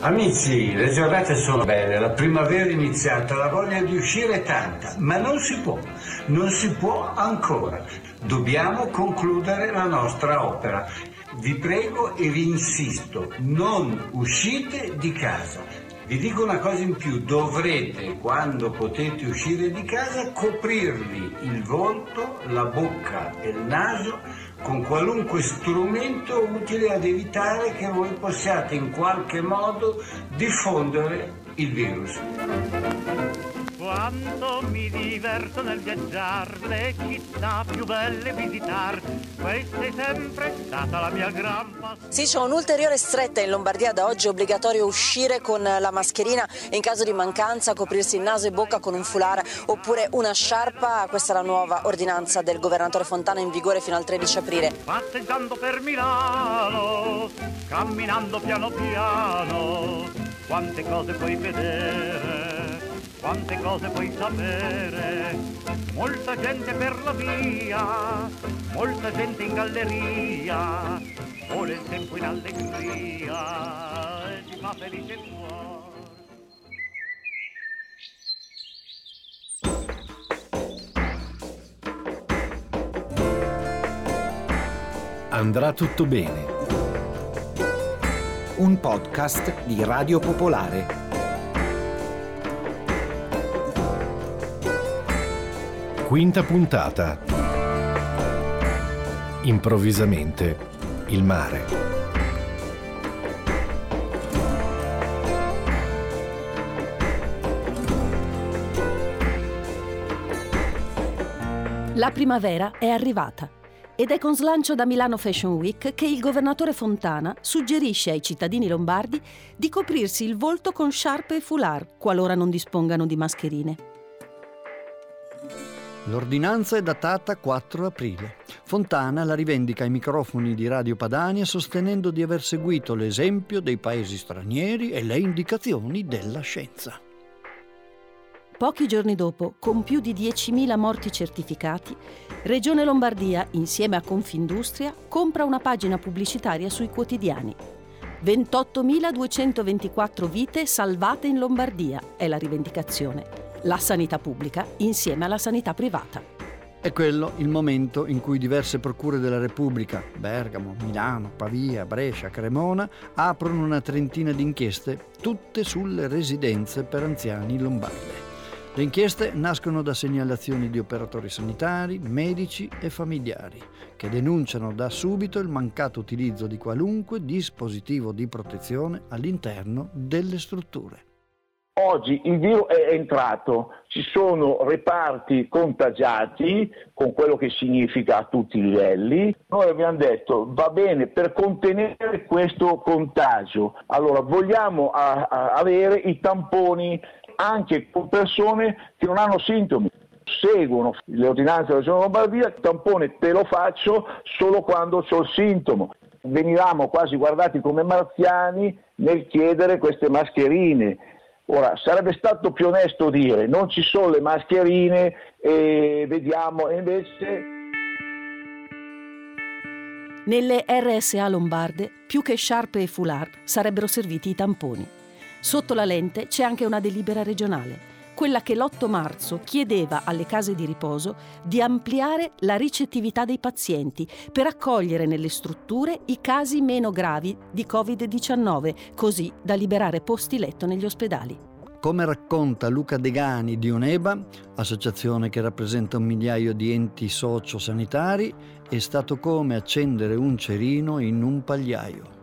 Amici, le giornate sono belle, la primavera è iniziata, la voglia di uscire è tanta, ma non si può, non si può ancora. Dobbiamo concludere la nostra opera. Vi prego e vi insisto, non uscite di casa. Vi dico una cosa in più, dovrete, quando potete uscire di casa, coprirvi il volto, la bocca e il naso con qualunque strumento utile ad evitare che voi possiate in qualche modo diffondere il virus. Quanto mi diverto nel viaggiare, le città più belle visitar, questa è sempre stata la mia gran passione. Sì, c'è un'ulteriore stretta in Lombardia da oggi, è obbligatorio uscire con la mascherina e in caso di mancanza coprirsi il naso e bocca con un foulard oppure una sciarpa. Questa è la nuova ordinanza del governatore Fontana in vigore fino al 13 aprile. Passeggiando per Milano, camminando piano piano, quante cose puoi vedere, quante cose puoi sapere. Molta gente per la via, molta gente in galleria, vuole il tempo in allegria e ti fa felice il cuore. Andrà tutto bene. Un podcast di Radio Popolare. Quinta puntata. Improvvisamente il mare. La primavera è arrivata ed è con slancio da Milano Fashion Week che il governatore Fontana suggerisce ai cittadini lombardi di coprirsi il volto con sciarpe e foulard qualora non dispongano di mascherine. L'ordinanza è datata 4 aprile. Fontana la rivendica ai microfoni di Radio Padania sostenendo di aver seguito l'esempio dei paesi stranieri e le indicazioni della scienza. Pochi giorni dopo, con più di 10.000 morti certificati, Regione Lombardia, insieme a Confindustria, compra una pagina pubblicitaria sui quotidiani. 28.224 vite salvate in Lombardia è la rivendicazione. La sanità pubblica insieme alla sanità privata. È quello il momento in cui diverse procure della Repubblica, Bergamo, Milano, Pavia, Brescia, Cremona, aprono una trentina di inchieste, tutte sulle residenze per anziani lombarde. Le inchieste nascono da segnalazioni di operatori sanitari, medici e familiari, che denunciano da subito il mancato utilizzo di qualunque dispositivo di protezione all'interno delle strutture. Oggi il virus è entrato, ci sono reparti contagiati con quello che significa a tutti i livelli. Noi abbiamo detto va bene per contenere questo contagio. Allora vogliamo a, a avere i tamponi anche con persone che non hanno sintomi. Seguono le ordinanze della Regione Lombardia, il tampone te lo faccio solo quando ho il sintomo. Venivamo quasi guardati come marziani nel chiedere queste mascherine. Ora, sarebbe stato più onesto dire non ci sono le mascherine e vediamo, e invece Nelle RSA lombarde, più che sciarpe e foulard, sarebbero serviti i tamponi. Sotto la lente c'è anche una delibera regionale, quella che l'8 marzo chiedeva alle case di riposo di ampliare la ricettività dei pazienti per accogliere nelle strutture i casi meno gravi di Covid-19, così da liberare posti letto negli ospedali. Come racconta Luca Degani di Oneba, associazione che rappresenta un migliaio di enti sociosanitari, è stato come accendere un cerino in un pagliaio.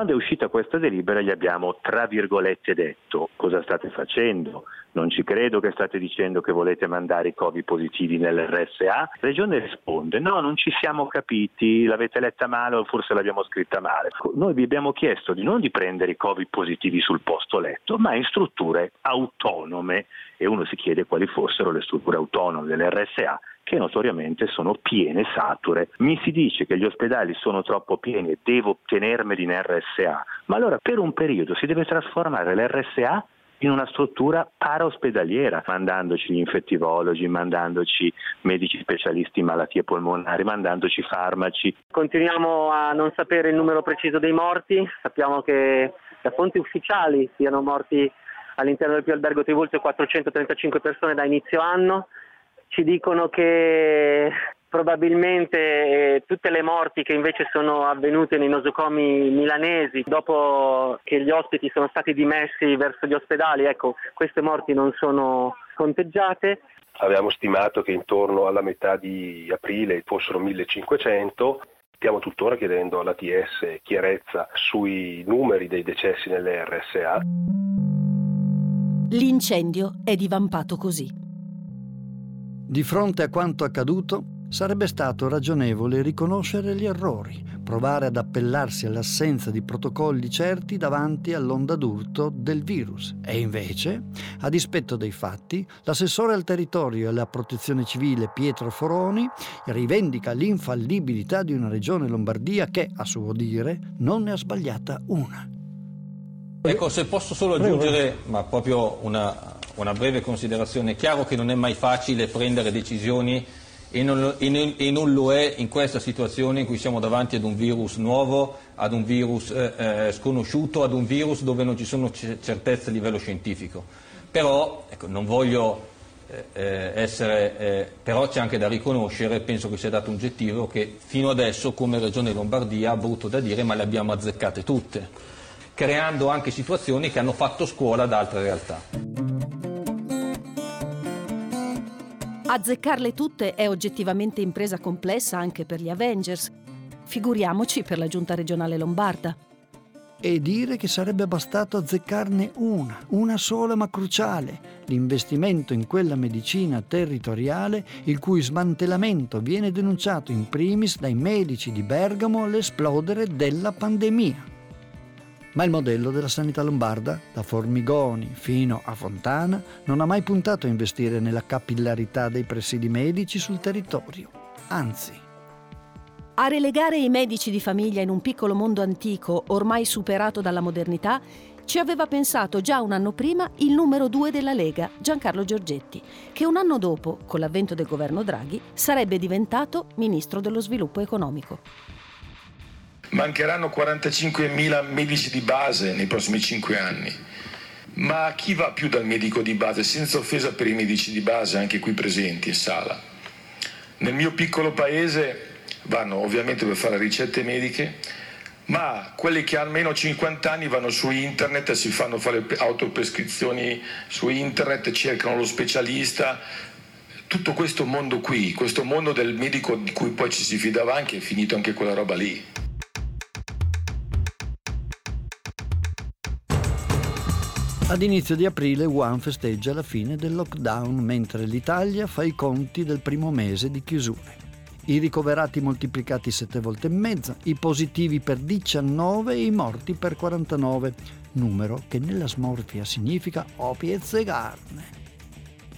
Quando è uscita questa delibera gli abbiamo, tra virgolette, detto cosa state facendo. Non ci credo che state dicendo che volete mandare i Covid positivi nell'RSA. La Regione risponde, no, non ci siamo capiti, l'avete letta male o forse l'abbiamo scritta male. Noi vi abbiamo chiesto di non di prendere i Covid positivi sul posto letto, ma in strutture autonome e uno si chiede quali fossero le strutture autonome dell'RSA che notoriamente sono piene, sature. Mi si dice che gli ospedali sono troppo pieni e devo tenermeli in RSA, ma allora per un periodo si deve trasformare l'RSA in una struttura paraospedaliera, mandandoci gli infettivologi, mandandoci medici specialisti in malattie polmonari, mandandoci farmaci. Continuiamo a non sapere il numero preciso dei morti, sappiamo che da fonti ufficiali siano morti all'interno del più albergo Trivulzio 435 persone da inizio anno, ci dicono che probabilmente eh, tutte le morti che invece sono avvenute nei nosocomi milanesi dopo che gli ospiti sono stati dimessi verso gli ospedali, ecco, queste morti non sono conteggiate. Abbiamo stimato che intorno alla metà di aprile fossero 1500. Stiamo tuttora chiedendo all'ATS chiarezza sui numeri dei decessi nelle RSA. L'incendio è divampato così. Di fronte a quanto accaduto, sarebbe stato ragionevole riconoscere gli errori, provare ad appellarsi all'assenza di protocolli certi davanti all'onda d'urto del virus. E invece, a dispetto dei fatti, l'assessore al territorio e alla protezione civile Pietro Foroni rivendica l'infallibilità di una regione Lombardia che, a suo dire, non ne ha sbagliata una. Ecco, se posso solo aggiungere, ma proprio una, una breve considerazione. È chiaro che non è mai facile prendere decisioni e non, e, e non, lo è in questa situazione in cui siamo davanti ad un virus nuovo, ad un virus eh, eh sconosciuto, ad un virus dove non ci sono certezze a livello scientifico. Però ecco, non voglio eh, eh, essere, eh, però c'è anche da riconoscere, penso che sia dato un oggettivo, che fino adesso come Regione Lombardia brutto da dire, ma le abbiamo azzeccate tutte, creando anche situazioni che hanno fatto scuola ad altre realtà. Azzeccarle tutte è oggettivamente impresa complessa anche per gli Avengers. Figuriamoci per la giunta regionale lombarda. E dire che sarebbe bastato azzeccarne una, una sola ma cruciale, l'investimento in quella medicina territoriale il cui smantellamento viene denunciato in primis dai medici di Bergamo all'esplodere della pandemia. Ma il modello della sanità lombarda, da Formigoni fino a Fontana, non ha mai puntato a investire nella capillarità dei presidi medici sul territorio. Anzi. A relegare i medici di famiglia in un piccolo mondo antico, ormai superato dalla modernità, ci aveva pensato già un anno prima il numero due della Lega, Giancarlo Giorgetti, che un anno dopo, con l'avvento del governo Draghi, sarebbe diventato ministro dello sviluppo economico. Mancheranno 45.000 medici di base nei prossimi 5 anni. Ma chi va più dal medico di base, senza offesa per i medici di base anche qui presenti in sala? Nel mio piccolo paese vanno ovviamente per fare ricette mediche, ma quelli che almeno 50 anni vanno su internet, si fanno fare autoprescrizioni su internet, cercano lo specialista. Tutto questo mondo qui, questo mondo del medico di cui poi ci si fidava anche, è finito anche quella roba lì. Ad inizio di aprile Wuhan festeggia la fine del lockdown mentre l'Italia fa i conti del primo mese di chiusure. I ricoverati moltiplicati sette volte e mezza, i positivi per 19 e i morti per 49, numero che nella smorfia significa opiezze carne.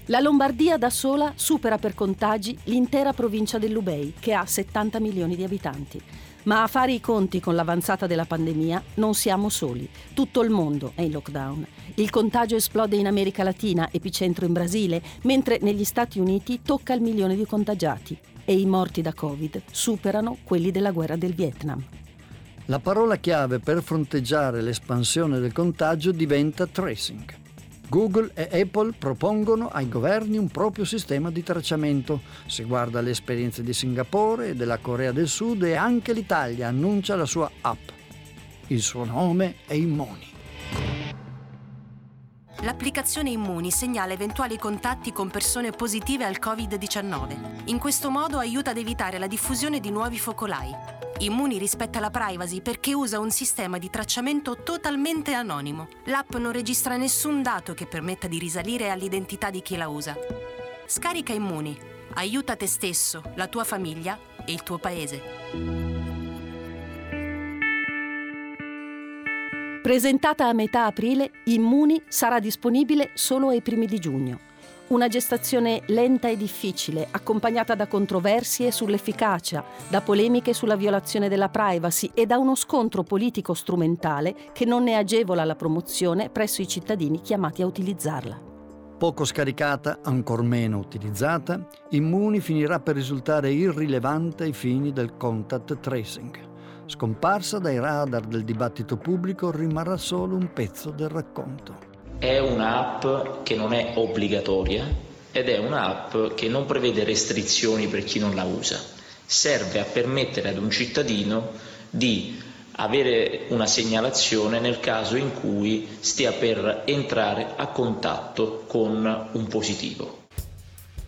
La Lombardia da sola supera per contagi l'intera provincia dell'Ubei, che ha 70 milioni di abitanti. Ma a fare i conti con l'avanzata della pandemia non siamo soli. Tutto il mondo è in lockdown. Il contagio esplode in America Latina, epicentro in Brasile, mentre negli Stati Uniti tocca il milione di contagiati e i morti da Covid superano quelli della guerra del Vietnam. La parola chiave per fronteggiare l'espansione del contagio diventa tracing. Google e Apple propongono ai governi un proprio sistema di tracciamento. Si guarda le esperienze di Singapore e della Corea del Sud e anche l'Italia annuncia la sua app. Il suo nome è Immuni. L'applicazione Immuni segnala eventuali contatti con persone positive al Covid-19. In questo modo aiuta ad evitare la diffusione di nuovi focolai. Immuni rispetta la privacy perché usa un sistema di tracciamento totalmente anonimo. L'app non registra nessun dato che permetta di risalire all'identità di chi la usa. Scarica Immuni. Aiuta te stesso, la tua famiglia e il tuo paese. Presentata a metà aprile, Immuni sarà disponibile solo ai primi di giugno Una gestazione lenta e difficile, accompagnata da controversie sull'efficacia, da polemiche sulla violazione della privacy e da uno scontro politico strumentale che non ne agevola la promozione presso i cittadini chiamati a utilizzarla. Poco scaricata, ancor meno utilizzata, Immuni finirà per risultare irrilevante ai fini del contact tracing. Scomparsa dai radar del dibattito pubblico, rimarrà solo un pezzo del racconto è un'app che non è obbligatoria ed è un'app che non prevede restrizioni per chi non la usa. Serve a permettere ad un cittadino di avere una segnalazione nel caso in cui stia per entrare a contatto con un positivo.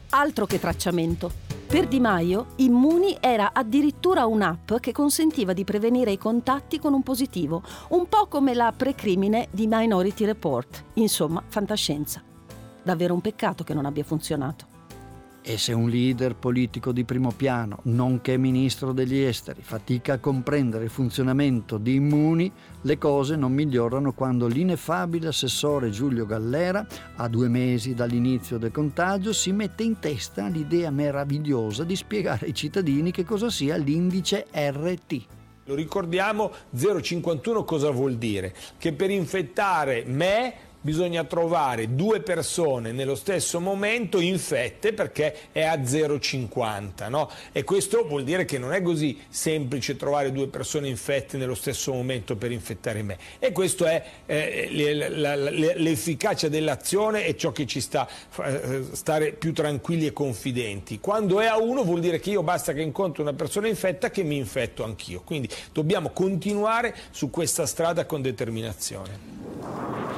Altro che tracciamento. Per Di Maio, Immuni era addirittura un'app che consentiva di prevenire i contatti con un positivo, un po' come la precrimine di Minority Report, insomma, fantascienza. Davvero un peccato che non abbia funzionato. E se un leader politico di primo piano, nonché ministro degli esteri, fatica a comprendere il funzionamento di Immuni, le cose non migliorano quando l'ineffabile assessore Giulio Gallera, a due mesi dall'inizio del contagio, si mette in testa l'idea meravigliosa di spiegare ai cittadini che cosa sia l'indice RT. Lo ricordiamo, 051 cosa vuol dire? Che per infettare me bisogna trovare due persone nello stesso momento infette perché è a 0,50 no? e questo vuol dire che non è così semplice trovare due persone infette nello stesso momento per infettare me. E questo è eh, l'efficacia dell'azione e ciò che ci sta eh, stare più tranquilli e confidenti. Quando è a uno vuol dire che io basta che incontro una persona infetta che mi infetto anch'io. Quindi dobbiamo continuare su questa strada con determinazione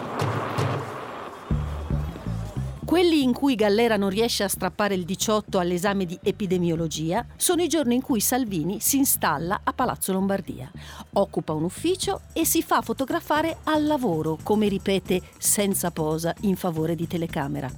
quelli in cui Gallera non riesce a strappare il 18 all'esame di epidemiologia sono i giorni in cui Salvini si installa a Palazzo Lombardia, occupa un ufficio e si fa fotografare al lavoro, come ripete senza posa in favore di telecamera.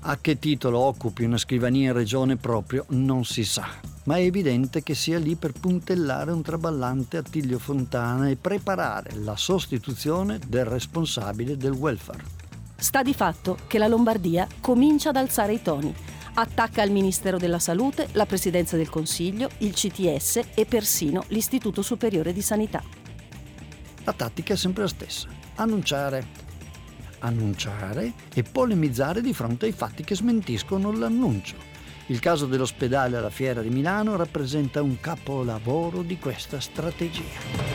A che titolo occupi una scrivania in regione proprio non si sa, ma è evidente che sia lì per puntellare un traballante Attilio Fontana e preparare la sostituzione del responsabile del welfare. Sta di fatto che la Lombardia comincia ad alzare i toni. Attacca il Ministero della Salute, la Presidenza del Consiglio, il CTS e persino l'Istituto Superiore di Sanità. La tattica è sempre la stessa. Annunciare, annunciare e polemizzare di fronte ai fatti che smentiscono l'annuncio. Il caso dell'ospedale alla Fiera di Milano rappresenta un capolavoro di questa strategia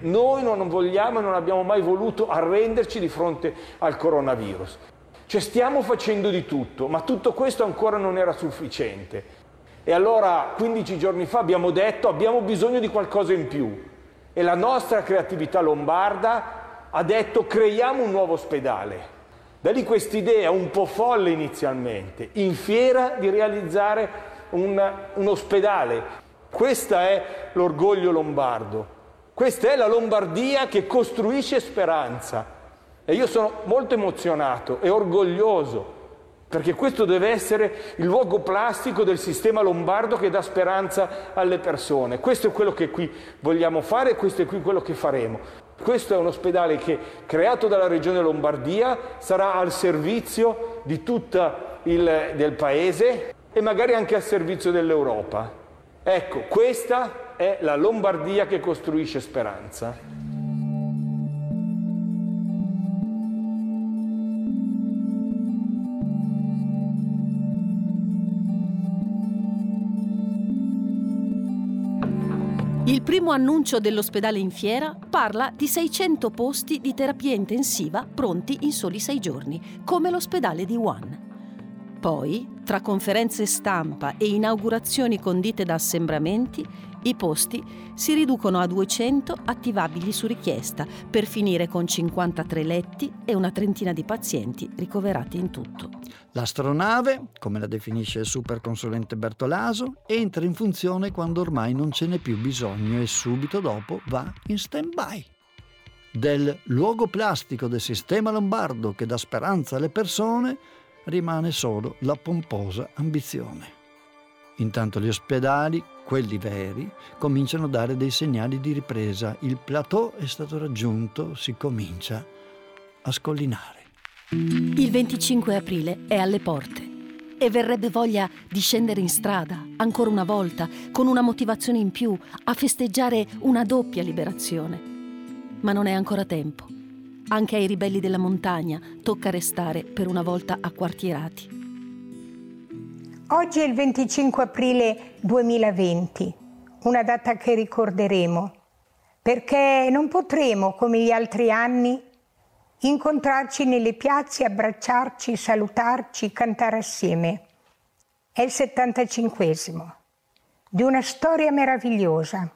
noi non vogliamo e non abbiamo mai voluto arrenderci di fronte al coronavirus. Cioè stiamo facendo di tutto, ma tutto questo ancora non era sufficiente. E allora 15 giorni fa abbiamo detto abbiamo bisogno di qualcosa in più e la nostra creatività lombarda ha detto creiamo un nuovo ospedale. Da lì quest'idea un po' folle inizialmente, in fiera di realizzare un, un ospedale. Questo è l'orgoglio lombardo. Questa è la Lombardia che costruisce speranza. E io sono molto emozionato e orgoglioso perché questo deve essere il luogo plastico del sistema lombardo che dà speranza alle persone. Questo è quello che qui vogliamo fare e questo è qui quello che faremo. Questo è un ospedale che, creato dalla Regione Lombardia, sarà al servizio di tutto il del paese e magari anche al servizio dell'Europa. Ecco, questa è la Lombardia che costruisce speranza. Il primo annuncio dell'ospedale in fiera parla di 600 posti di terapia intensiva pronti in soli sei giorni, come l'ospedale di Wuhan. Poi, tra conferenze stampa e inaugurazioni condite da assembramenti, i posti si riducono a 200 attivabili su richiesta, per finire con 53 letti e una trentina di pazienti ricoverati in tutto. L'astronave, come la definisce il superconsulente Bertolaso, entra in funzione quando ormai non ce n'è più bisogno e subito dopo va in stand-by. Del luogo plastico del sistema lombardo che dà speranza alle persone, rimane solo la pomposa ambizione. Intanto gli ospedali, quelli veri, cominciano a dare dei segnali di ripresa. Il plateau è stato raggiunto, si comincia a scollinare. Il 25 aprile è alle porte e verrebbe voglia di scendere in strada, ancora una volta, con una motivazione in più, a festeggiare una doppia liberazione. Ma non è ancora tempo. Anche ai ribelli della montagna tocca restare per una volta acquartierati. Oggi è il 25 aprile 2020, una data che ricorderemo, perché non potremo, come gli altri anni, incontrarci nelle piazze, abbracciarci, salutarci, cantare assieme. È il 75 di una storia meravigliosa.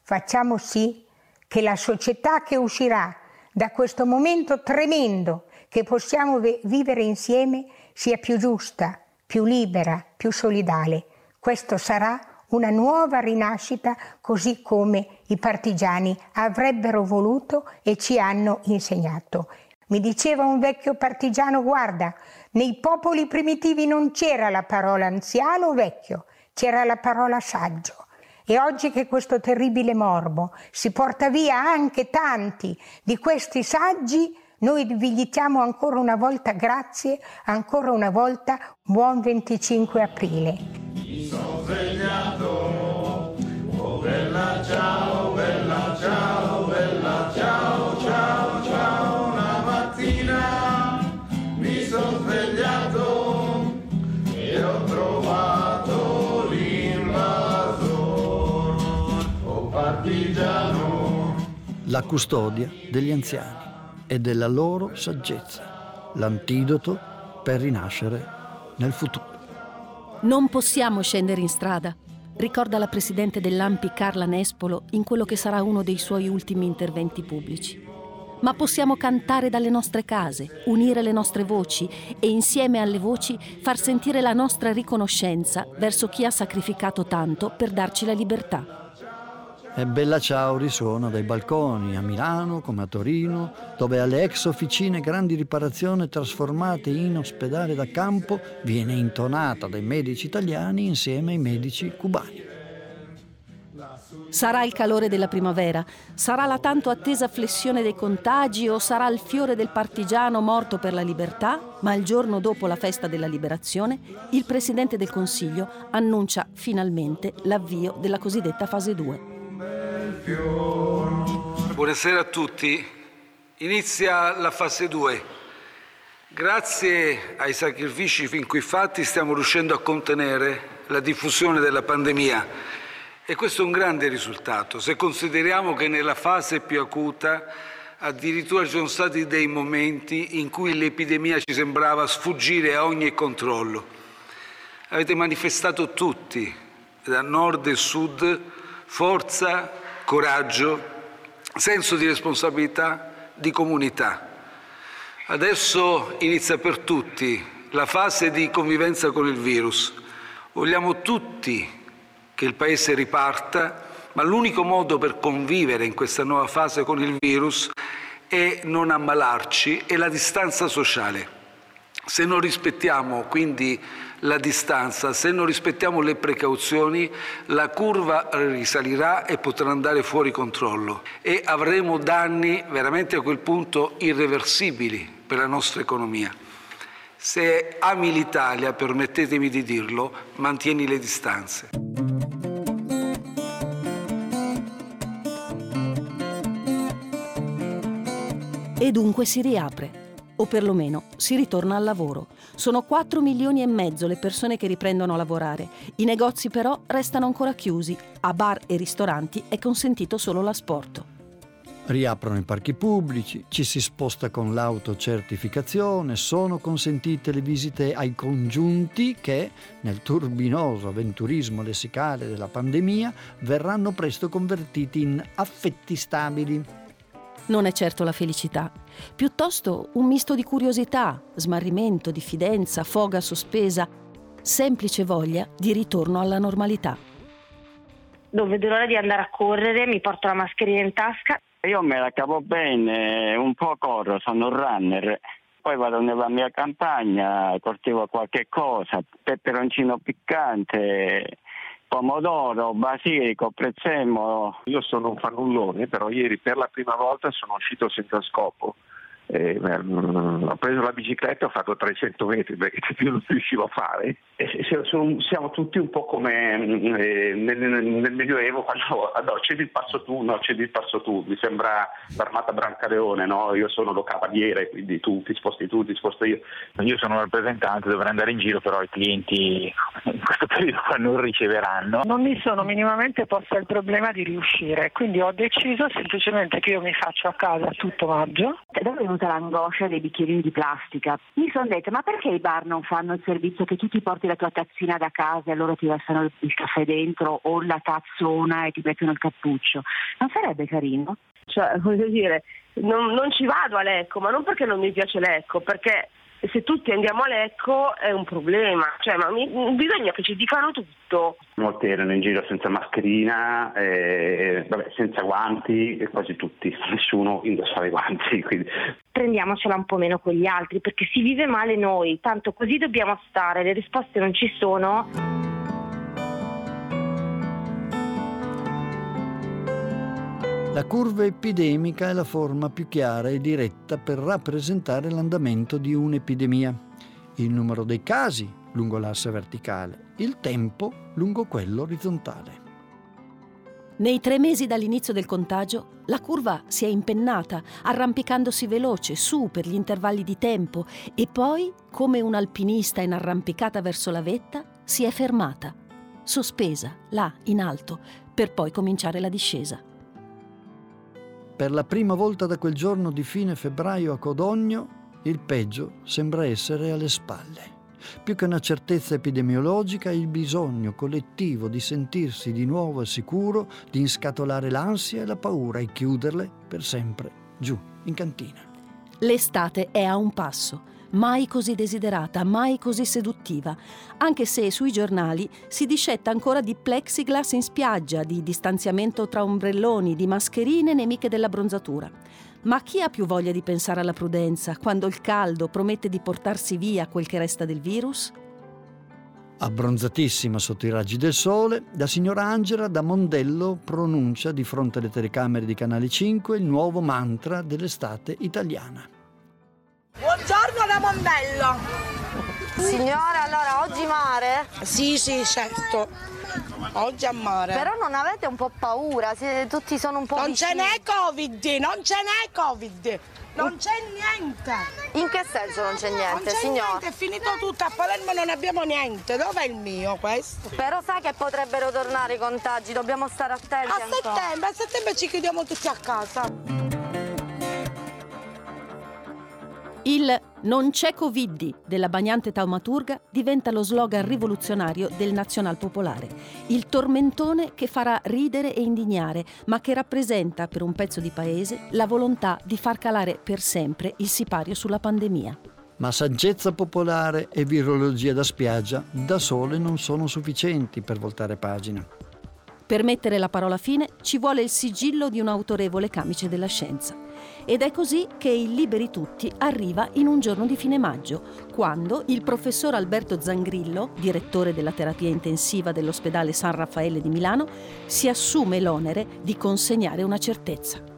Facciamo sì che la società che uscirà da questo momento tremendo che possiamo vivere insieme sia più giusta, più libera, più solidale. Questo sarà una nuova rinascita così come i partigiani avrebbero voluto e ci hanno insegnato. Mi diceva un vecchio partigiano, guarda, nei popoli primitivi non c'era la parola anziano o vecchio, c'era la parola saggio. E oggi che questo terribile morbo si porta via anche tanti di questi saggi, noi vi diciamo ancora una volta grazie, ancora una volta buon 25 aprile. Mi sono svegliato, oh bella ciao, Custodia degli anziani e della loro saggezza, l'antidoto per rinascere nel futuro. Non possiamo scendere in strada, ricorda la presidente dell'AMPI Carla Nespolo in quello che sarà uno dei suoi ultimi interventi pubblici. Ma possiamo cantare dalle nostre case, unire le nostre voci e insieme alle voci far sentire la nostra riconoscenza verso chi ha sacrificato tanto per darci la libertà. E Bella Ciao risuona dai balconi a Milano come a Torino, dove alle ex officine grandi riparazioni trasformate in ospedale da campo viene intonata dai medici italiani insieme ai medici cubani. Sarà il calore della primavera, sarà la tanto attesa flessione dei contagi o sarà il fiore del partigiano morto per la libertà, ma il giorno dopo la festa della liberazione il Presidente del Consiglio annuncia finalmente l'avvio della cosiddetta fase 2. Buonasera a tutti. Inizia la fase 2. Grazie ai sacrifici fin qui fatti stiamo riuscendo a contenere la diffusione della pandemia e questo è un grande risultato se consideriamo che nella fase più acuta addirittura ci sono stati dei momenti in cui l'epidemia ci sembrava sfuggire a ogni controllo. Avete manifestato tutti, da nord e sud, forza, coraggio, senso di responsabilità, di comunità. Adesso inizia per tutti la fase di convivenza con il virus. Vogliamo tutti che il Paese riparta, ma l'unico modo per convivere in questa nuova fase con il virus è non ammalarci e la distanza sociale. Se non rispettiamo quindi la distanza, se non rispettiamo le precauzioni, la curva risalirà e potrà andare fuori controllo e avremo danni veramente a quel punto irreversibili per la nostra economia. Se ami l'Italia, permettetemi di dirlo, mantieni le distanze. E dunque si riapre o perlomeno si ritorna al lavoro. Sono 4 milioni e mezzo le persone che riprendono a lavorare. I negozi però restano ancora chiusi. A bar e ristoranti è consentito solo l'asporto. Riaprono i parchi pubblici, ci si sposta con l'autocertificazione, sono consentite le visite ai congiunti che, nel turbinoso avventurismo lessicale della pandemia, verranno presto convertiti in affetti stabili non è certo la felicità, piuttosto un misto di curiosità, smarrimento, diffidenza, foga sospesa, semplice voglia di ritorno alla normalità. Non vedo l'ora di andare a correre, mi porto la mascherina in tasca. Io me la cavo bene, un po' corro, sono un runner. Poi vado nella mia campagna, coltivo qualche cosa, peperoncino piccante, pomodoro, basilico, prezzemolo. Io sono un fannullone, però ieri per la prima volta sono uscito senza scopo eh, mm, ho preso la bicicletta e ho fatto 300 metri perché più non riuscivo a fare. E siamo tutti un po' come mm, eh, nel, nel, Medioevo quando ah, no, cedi il passo tu, no, cedi il passo tu, mi sembra l'armata Brancaleone, no? io sono lo cavaliere, quindi tu ti sposti tu, ti sposto io. Io sono un rappresentante, dovrei andare in giro, però i clienti in questo periodo non riceveranno. Non mi sono minimamente posta il problema di riuscire, quindi ho deciso semplicemente che io mi faccio a casa tutto maggio. Da venuta l'angoscia dei bicchierini di plastica? Mi sono detta, ma perché i bar non fanno il servizio che tu ti porti la tua tazzina da casa e loro ti versano il caffè dentro o la tazzona e ti mettono il cappuccio? Non sarebbe carino? Cioè, voglio dire, non, non ci vado a Lecco, ma non perché non mi piace Lecco, perché se tutti andiamo a Lecco è un problema, cioè, ma mi, bisogna che ci dicano tutto. Molti erano in giro senza mascherina, eh, vabbè, senza guanti, e quasi tutti, nessuno indossava i guanti. Quindi. Prendiamocela un po' meno con gli altri, perché si vive male noi, tanto così dobbiamo stare, le risposte non ci sono. La curva epidemica è la forma più chiara e diretta per rappresentare l'andamento di un'epidemia. Il numero dei casi lungo l'asse verticale, il tempo lungo quello orizzontale. Nei tre mesi dall'inizio del contagio, la curva si è impennata, arrampicandosi veloce su per gli intervalli di tempo e poi, come un alpinista in arrampicata verso la vetta, si è fermata, sospesa, là, in alto, per poi cominciare la discesa. Per la prima volta da quel giorno di fine febbraio a Codogno, il peggio sembra essere alle spalle. Più che una certezza epidemiologica, il bisogno collettivo di sentirsi di nuovo al sicuro, di inscatolare l'ansia e la paura e chiuderle per sempre giù in cantina. L'estate è a un passo mai così desiderata, mai così seduttiva, anche se sui giornali si discetta ancora di plexiglass in spiaggia, di distanziamento tra ombrelloni, di mascherine nemiche della bronzatura. Ma chi ha più voglia di pensare alla prudenza quando il caldo promette di portarsi via quel che resta del virus? Abbronzatissima sotto i raggi del sole, la signora Angela da Mondello pronuncia di fronte alle telecamere di Canale 5 il nuovo mantra dell'estate italiana. Buongiorno da Mondello. Signora, allora oggi mare? Sì, sì, certo. Oggi a mare. Però non avete un po' paura, Siete, tutti sono un po' Non vicini. ce n'è Covid, non ce n'è Covid. Non c'è niente. In che senso non c'è niente, non c'è signora? niente, è finito tutto, a Palermo non abbiamo niente. Dov'è il mio questo? Però sai che potrebbero tornare i contagi, dobbiamo stare attenti A settembre, a settembre ci chiudiamo tutti a casa. Il Non c'è Covid della bagnante taumaturga diventa lo slogan rivoluzionario del Nazional Popolare, il tormentone che farà ridere e indignare, ma che rappresenta per un pezzo di paese la volontà di far calare per sempre il sipario sulla pandemia. Ma saggezza popolare e virologia da spiaggia da sole non sono sufficienti per voltare pagina. Per mettere la parola fine ci vuole il sigillo di un autorevole camice della scienza. Ed è così che il Liberi Tutti arriva in un giorno di fine maggio, quando il professor Alberto Zangrillo, direttore della terapia intensiva dell'ospedale San Raffaele di Milano, si assume l'onere di consegnare una certezza.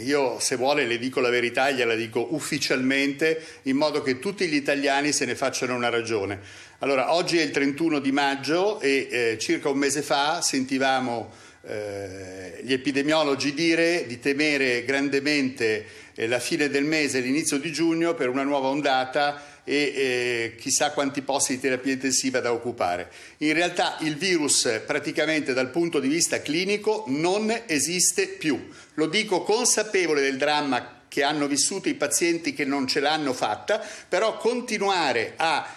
Io se vuole le dico la verità, gliela dico ufficialmente, in modo che tutti gli italiani se ne facciano una ragione. Allora, oggi è il 31 di maggio e eh, circa un mese fa sentivamo eh, gli epidemiologi dire di temere grandemente eh, la fine del mese l'inizio di giugno per una nuova ondata e eh, chissà quanti posti di terapia intensiva da occupare. In realtà il virus praticamente dal punto di vista clinico non esiste più. Lo dico consapevole del dramma che hanno vissuto i pazienti che non ce l'hanno fatta, però continuare a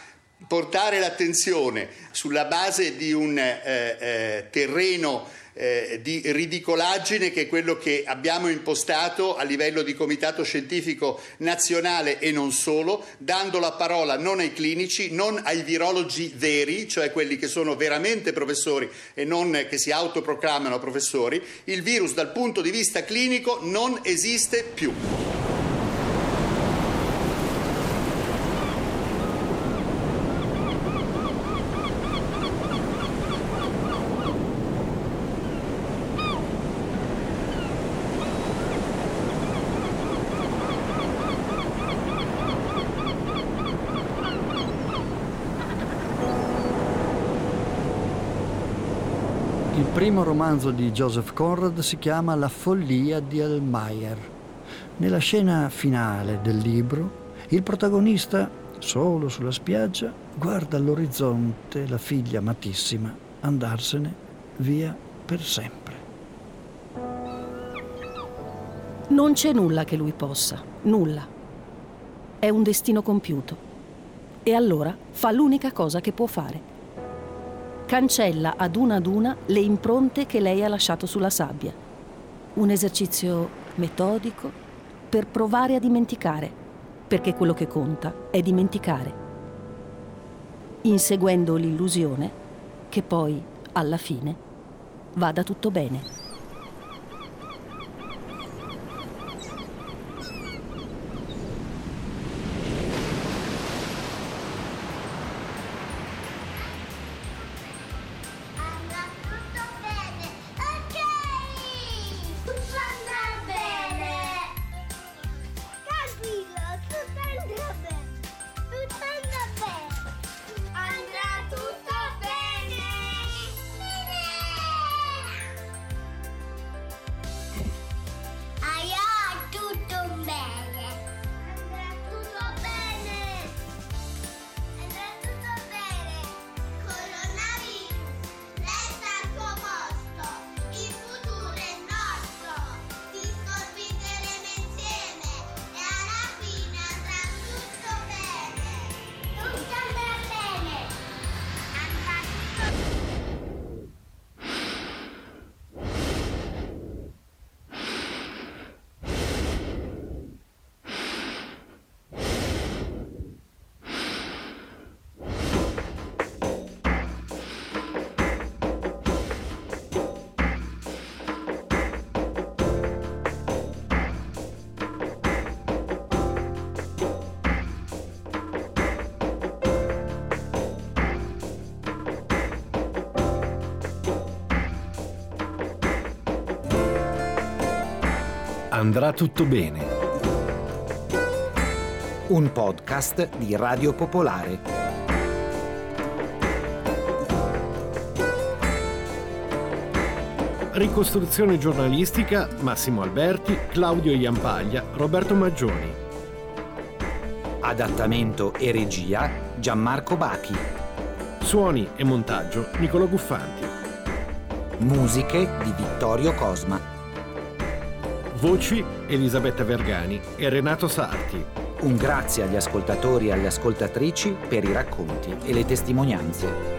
portare l'attenzione sulla base di un eh, eh, terreno eh, di ridicolaggine che è quello che abbiamo impostato a livello di comitato scientifico nazionale e non solo, dando la parola non ai clinici, non ai virologi veri, cioè quelli che sono veramente professori e non che si autoproclamano professori, il virus dal punto di vista clinico non esiste più. Primo romanzo di Joseph Conrad si chiama La follia di Elmeyer. Nella scena finale del libro, il protagonista, solo sulla spiaggia, guarda all'orizzonte la figlia amatissima andarsene via per sempre. Non c'è nulla che lui possa, nulla. È un destino compiuto. E allora fa l'unica cosa che può fare cancella ad una ad una le impronte che lei ha lasciato sulla sabbia. Un esercizio metodico per provare a dimenticare, perché quello che conta è dimenticare, inseguendo l'illusione che poi, alla fine, vada tutto bene. Andrà tutto bene. Un podcast di Radio Popolare. Ricostruzione giornalistica Massimo Alberti, Claudio Iampaglia, Roberto Maggioni. Adattamento e regia Gianmarco Bachi. Suoni e montaggio Nicolo Guffanti. Musiche di Vittorio Cosma. Voci Elisabetta Vergani e Renato Sarti. Un grazie agli ascoltatori e alle ascoltatrici per i racconti e le testimonianze.